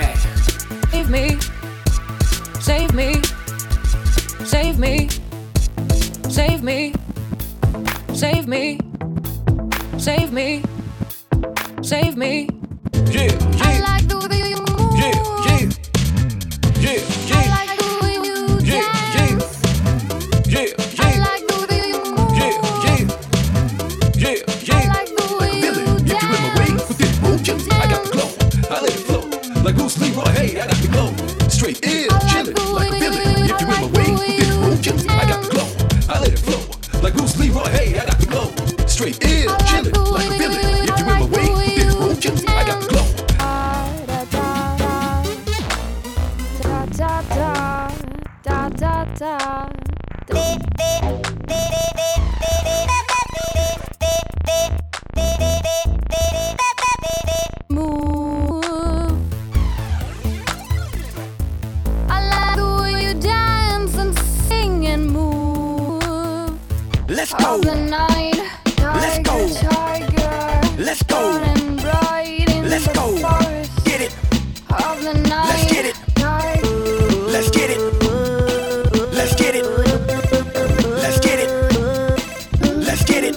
that. Save me, save me, save me, save me, save me, save me, save me. Tiger, tiger, Let's go. burning bright in Let's go. Get it, of the night. Let's get it. let's get it, let's get it, let's get it, let's get it.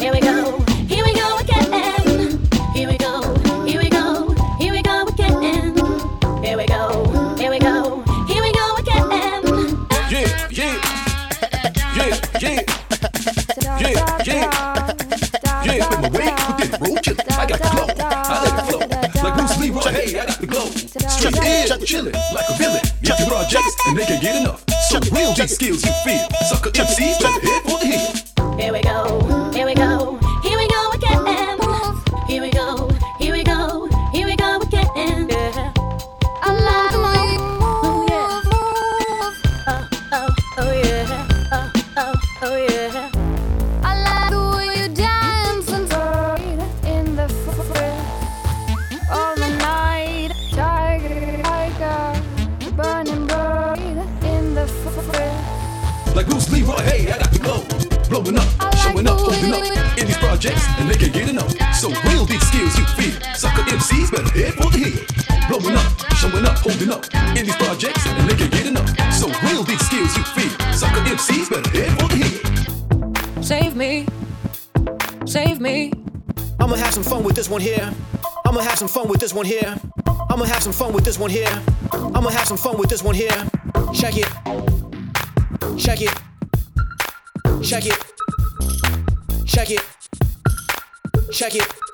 Here we go. Here we go again. Here we go. Here we go. Here we go again. Here we go. Here we go. Here we go again. Yeah, yeah, yeah, yeah. Yeah, yeah. Yeah, Straight in, chillin' like a villain. Check your projects and they can get enough. So real G skills you feel. Sucker MCs better hit for the hill. Here we go. Here we go. Here we go again. Here we go. Here we go. Here we go again. Yeah. I like the way you Oh, yeah. Oh, oh, oh yeah. Oh, oh, oh yeah. Like Bruce Leroy, hey, I got the glow. Blowing up, showing up, holding up in these projects, and they can get enough. So real deep skills you feel. Sucker MCs better head for the hill. Blowing up, showing up, holding up in these projects, and they can get enough. So real deep skills you feel. Sucker MCs better head for the hill. Save me. Save me. I'ma have some fun with this one here. I'ma have some fun with this one here. I'ma have some fun with this one here. I'ma have some fun with this one here. Check it. Check it. Check it. Check it. Check it.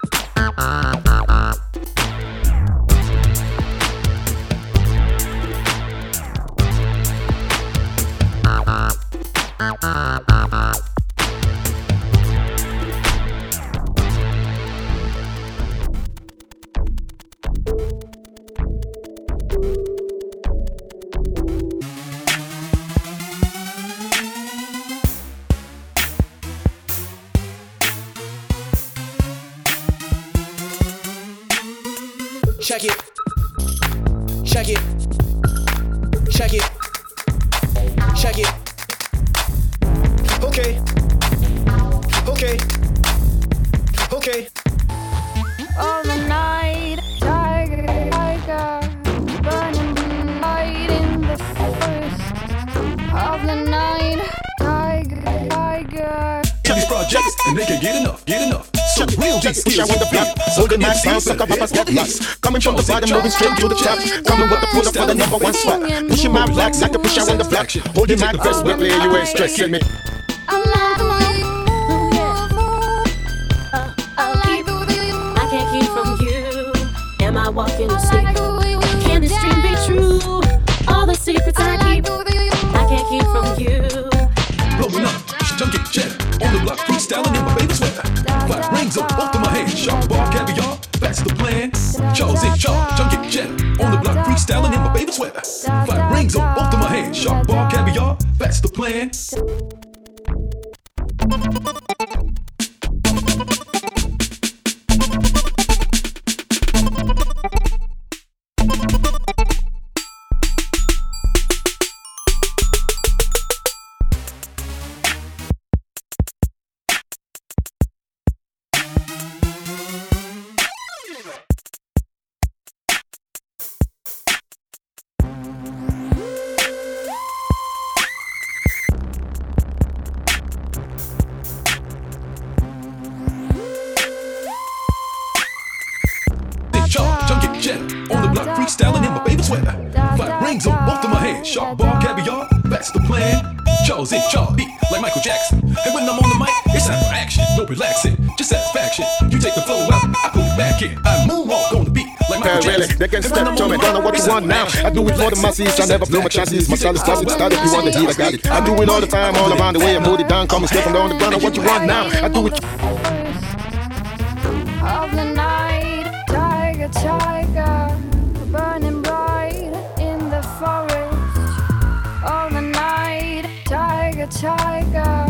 Check it. Check it. Check it. Check it. Okay. Okay. Okay. Of the night, tiger, tiger, burning bright in the forest of the night. Tiger, tiger. In these projects, and they can get enough, get enough real G's. Here with the block. Holding my sound, sucker papa's got locks. Coming from the bottom, moving straight to the top. Coming with the pull up for the number one spot. Pushing my blocks like a pusher on the block. Holding my crest, we're playing, you ain't stressing me. Walking the street, can this dream be true? All the secrets I keep, I can't keep from you. Blowing up, junkie jet on the block, freestyling in my baby's sweat. Both of my hands. Sharp bar caviar, that's the plan. Charles in charge, cheddar. On the block, freestyling in my baby sweater. Five rings on both of my hands. Sharp bar caviar, that's the plan. Man. Sharp bar, caviar, that's the plan. Charles in Charlie, beat like Michael Jackson. And when I'm on the mic, it's time for action. No relaxing, just satisfaction. You take the flow out, I put it back in. I moonwalk on the beat like Michael Yeah, really, they can And step when I'm to me, the don't know what you want now. I do it for the masses, I never blow my chances. My style is classic, If you want the heat, I got it. I do it all the time, all around the way. I put it down, come and step on the ground. What you want now? I do it. of the night. Tiger, tiger, Tiger, tiger.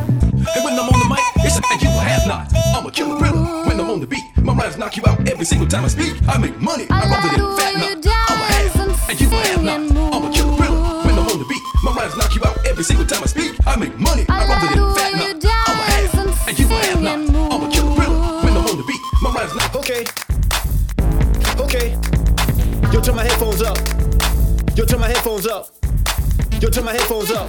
And when I'm on the mic, it's and you have not. I'm a killer rhythm. When I'm on the beat, my rhymes knock you out every single time I speak. I make money, I, I run like it the in fat way nut. you I'm a dance have, and and you a have sing not. and I'm a killer rhythm. When I'm on the beat, my rhymes knock you out every single time I speak. I make money, I, I run it like in the fat way nut. you I'm a dance have, and and you a have sing not. and I'm a killer rhythm. When I'm on the beat, my rhymes knock. Okay. Okay. Yo, turn my headphones up. Yo, turn my headphones up. Yo, turn my headphones up.